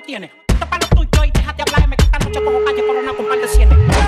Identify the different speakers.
Speaker 1: no tiene. Topa lo tuyo y déjate hablar. Me gusta mucho como calle corona con par de sienes.